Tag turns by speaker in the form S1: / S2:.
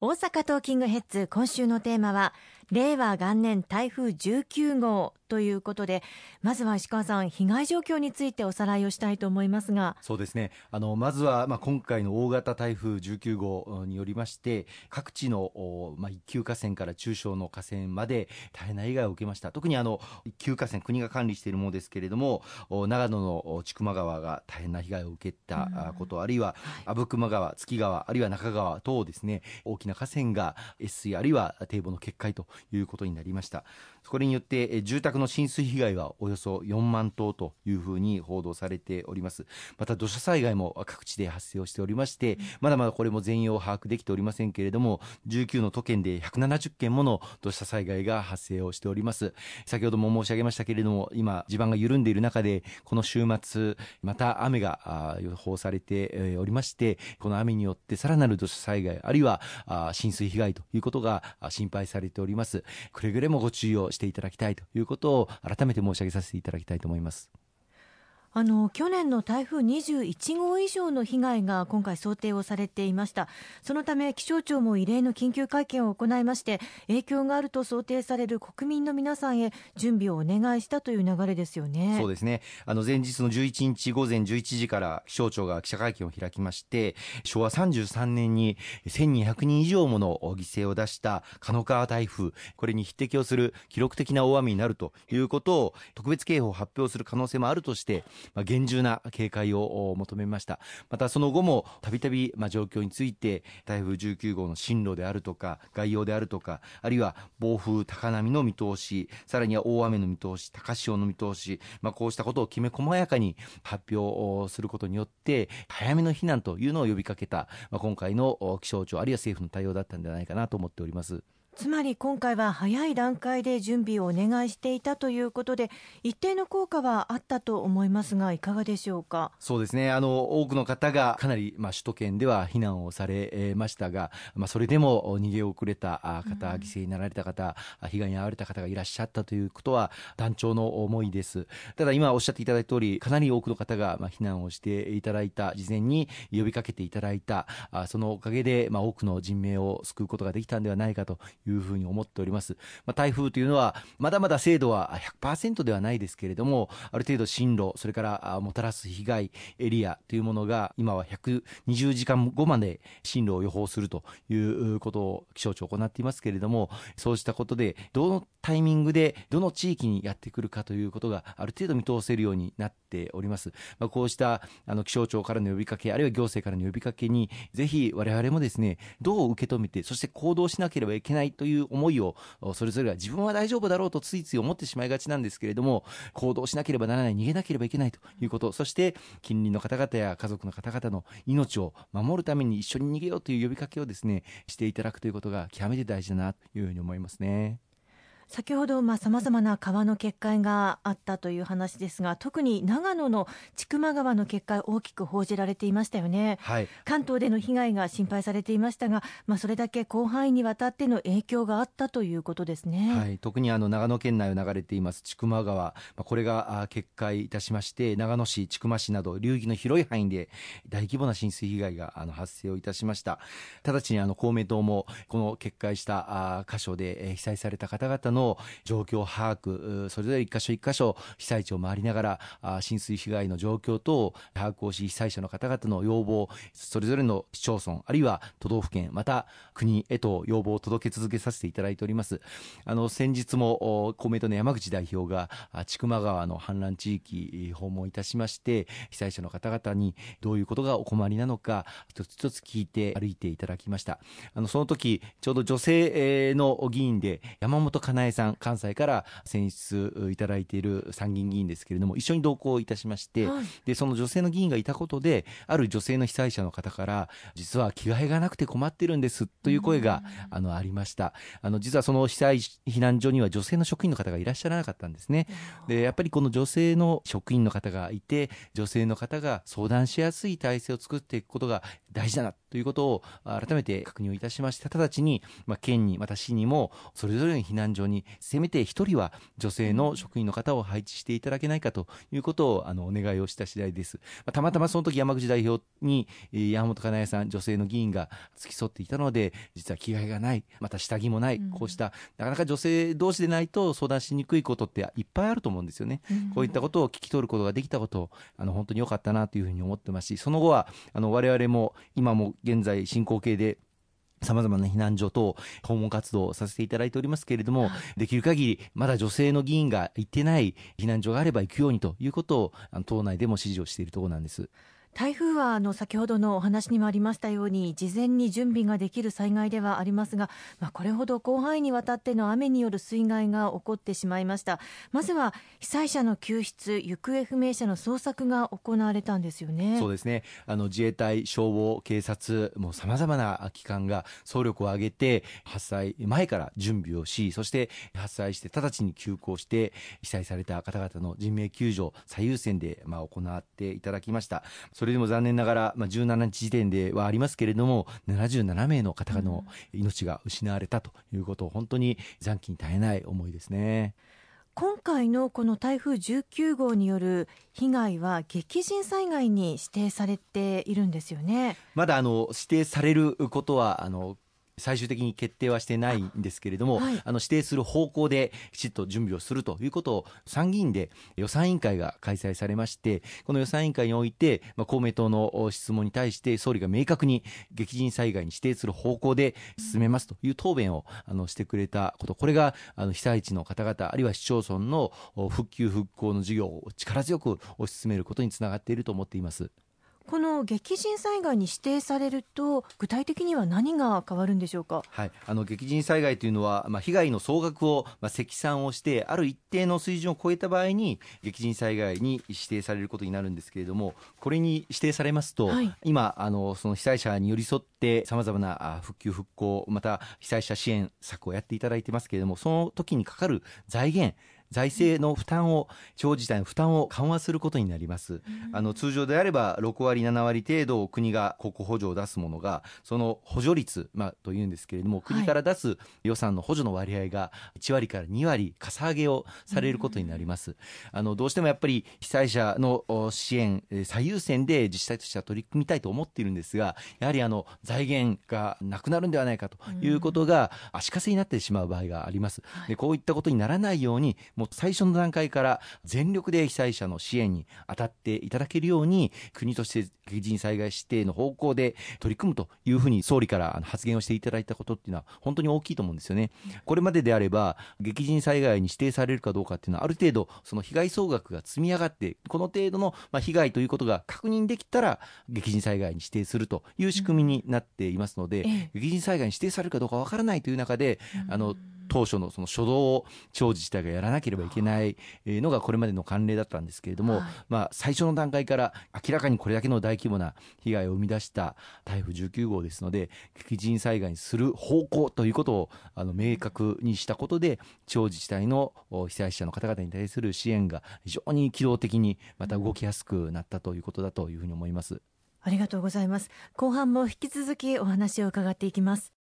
S1: 大阪トーキングヘッズ今週のテーマは令和元年台風19号ということでまずは石川さん被害状況についておさらいをしたいと思いますが。
S2: そうですね。あのまずは、まあ、今回の大型台風19号によりまして各地の、まあ、一級河川から中小の河川まで大変な被害を受けました。特にあの一級河川国が管理しているものですけれども長野の千曲川が大変な被害を受けたこと、うん、あるいは阿武隈川月川あるいは中川等ですね大きな河川が越水あるいは堤防の決壊ということになりました。これによって住宅の浸水被害はおよそ4万棟というふうに報道されております。また土砂災害も各地で発生をしておりまして、まだまだこれも全容把握できておりませんけれども19の都県で170件もの土砂災害が発生をしております。先ほども申し上げましたけれども今地盤が緩んでいる中でこの週末また雨が予報されておりましてこの雨によってさらなる土砂災害あるいは浸水被害ということが心配されております。くれぐれもご注意をしていただきたいということを改めて申し上げさせていただきたいと思います。
S1: あの去年の台風21号以上の被害が今回想定をされていました。そのため気象庁も異例の緊急会見を行いまして影響があると想定される国民の皆さんへ準備をお願いしたという流れですよね。
S2: そうですね。あの前日の11日午前11時から気象庁が記者会見を開きまして昭和33年に1200人以上もの犠牲を出した狩野川台風これに匹敵をする記録的な大雨になるということを特別警報を発表する可能性もあるとしてまあ、厳重な警戒を求めましたまたその後もたびたび状況について台風19号の進路であるとか概要であるとかあるいは暴風高波の見通しさらには大雨の見通し高潮の見通し、まあ、こうしたことをきめ細やかに発表することによって早めの避難というのを呼びかけた、まあ、今回の気象庁あるいは政府の対応だったんじゃないかなと思っております。
S1: つまり今回は早い段階で準備をお願いしていたということで一定の効果はあったと思いますがいかがでしょうか？
S2: そうですね。あの多くの方がかなり、まあ、首都圏では避難をされましたが、まあ、それでも逃げ遅れた方、犠牲になられた方被害に遭われた方がいらっしゃったということは断腸の思いです。ただ今おっしゃっていただいた通りかなり多くの方が、まあ、避難をしていただいた事前に呼びかけていただいたそのおかげで、まあ、多くの人命を救うことができたんではないかというふうに思っております。まあ、台風というのは、まだまだ精度は100%ではないですけれども、ある程度進路、それからもたらす被害エリアというものが、今は120時間後まで進路を予報するということを気象庁行っていますけれども、そうしたことで、どのタイミングでどの地域にやってくるかということがある程度見通せるようになってております。まあ、こうしたあの気象庁からの呼びかけ、あるいは行政からの呼びかけに、ぜひ我々もですね、どう受け止めて、そして行動しなければいけないという思いをそれぞれが自分は大丈夫だろうとついつい思ってしまいがちなんですけれども行動しなければならない逃げなければいけないということそして近隣の方々や家族の方々の命を守るために一緒に逃げようという呼びかけをですねしていただくということが極めて大事だなというふうに思いますね。
S1: 先ほどさまざ、まな川の決壊があったという話ですが特に長野の千曲川の決壊大きく報じられていましたよね、はい、関東での被害が心配されていましたが、まあ、それだけ広範囲にわたっての影響があったということですね、
S2: はい、特にあの長野県内を流れています千曲川、まあ、これが決壊いたしまして長野市千曲市など流域の広い範囲で大規模な浸水被害があの発生をいたしました。直ちにあの公明党もこの決壊した箇所で被災された方々のの状況把握それぞれ一箇所一箇所被災地を回りながら浸水被害の状況等を把握をし被災者の方々の要望それぞれの市町村あるいは都道府県また国へと要望を届け続けさせていただいております。あの先日も公明党の山口代表が千曲川の氾濫地域訪問いたしまして被災者の方々にどういうことがお困りなのか一つ一つ聞いて歩いていただきました。あのその時ちょうど女性の議員で山本かなえ井さん関西から選出いただいている参議院議員ですけれども一緒に同行いたしまして、はい、でその女性の議員がいたことである女性の被災者の方から実は着替えがなくて困ってるんですという声が、あのありました。あの実はその被災避難所には女性の職員の方がいらっしゃらなかったんですね。でやっぱりこの女性の職員の方がいて女性の方が相談しやすい体制を作っていくことが大事だなということを改めて確認をいたしまして直ちに、まあ、県にまた市にもそれぞれの避難所にせめて1人は女性の職員の方を配置していただけないかということをあのお願いをした次第です、まあ、たまたまその時山口代表に山本かなえさん女性の議員が付き添っていたので実は着替えがないまた下着もない、こうしたなかなか女性同士でないと相談しにくいことっていっぱいあると思うんですよね、こういったことを聞き取ることができたことあの本当に良かったなというふうに思ってますしその後はあの我々も今も現在進行形でさまざまな避難所等訪問活動をさせていただいておりますけれども、はい、できる限りまだ女性の議員が行ってない避難所があれば行くようにということを党内でも指示をしているところなんです。
S1: 台風はあの先ほどのお話にもありましたように事前に準備ができる災害ではありますが、まあ、これほど広範囲にわたっての雨による水害が起こってしまいました。まずは被災者の救出行方不明者の捜索が行われたんですよね。
S2: そうですね。あの自衛隊消防警察もさまざまな機関が総力を挙げて発災前から準備をしそして発災して直ちに急行して被災された方々の人命救助最優先でまあ行っていただきました。それでも残念ながら、まあ、17日時点ではありますけれども77名の方の命が失われたということを本当に残機に耐えない思いですね。
S1: 今回のこの台風19号による被害は激甚災害に指定されているんですよね
S2: まだあの指定されることはあの最終的に決定はしてないんですけれども、はい、あの指定する方向できちっと準備をするということを参議院で予算委員会が開催されましてこの予算委員会において、まあ、公明党の質問に対して総理が明確に激甚災害に指定する方向で進めますという答弁をあのしてくれたことこれがあの被災地の方々あるいは市町村の復旧復興の事業を力強く推し進めることにつながっていると思っています。
S1: この激甚災害に指定されると具体的には何が変わるんでしょうか、
S2: はい、あの激甚災害というのは、まあ、被害の総額を、まあ、積算をしてある一定の水準を超えた場合に激甚災害に指定されることになるんですけれどもこれに指定されますと、はい、今あのその被災者に寄り添ってさまざまな復旧復興また被災者支援策をやっていただいてますけれどもその時にかかる財源財政の負担を地方自治体の負担を緩和することになります、あの通常であれば6割7割程度国が国庫補助を出すものがその補助率、まあ、というんですけれども国から出す予算の補助の割合が1割から2割かさ上げをされることになります、あのどうしてもやっぱり被災者の支援最優先で自治体としては取り組みたいと思っているんですがやはりあの財源がなくなるんではないかということが足かせになってしまう場合があります、でこういったことにならないようにもう最初の段階から全力で被災者の支援に当たっていただけるように国として激甚災害指定の方向で取り組むというふうに総理から発言をしていただいたことっていうのは本当に大きいと思うんですよね。これまでであれば激甚災害に指定されるかどうかっていうのはある程度その被害総額が積み上がってこの程度のまあ被害ということが確認できたら激甚災害に指定するという仕組みになっていますので、激甚災害に指定されるかどうかわからないという中で、あの当初のその初動を地方自治体がやらなければいけないのがこれまでの慣例だったんですけれども、はい、まあ、最初の段階から明らかにこれだけの大規模な被害を生み出した台風19号ですので激甚災害にする方向ということをあの明確にしたことで地方自治体の被災者の方々に対する支援が非常に機動的にまた動きやすくなったということだというふうに思います。
S1: ありがとうございます。後半も引き続きお話を伺っていきます。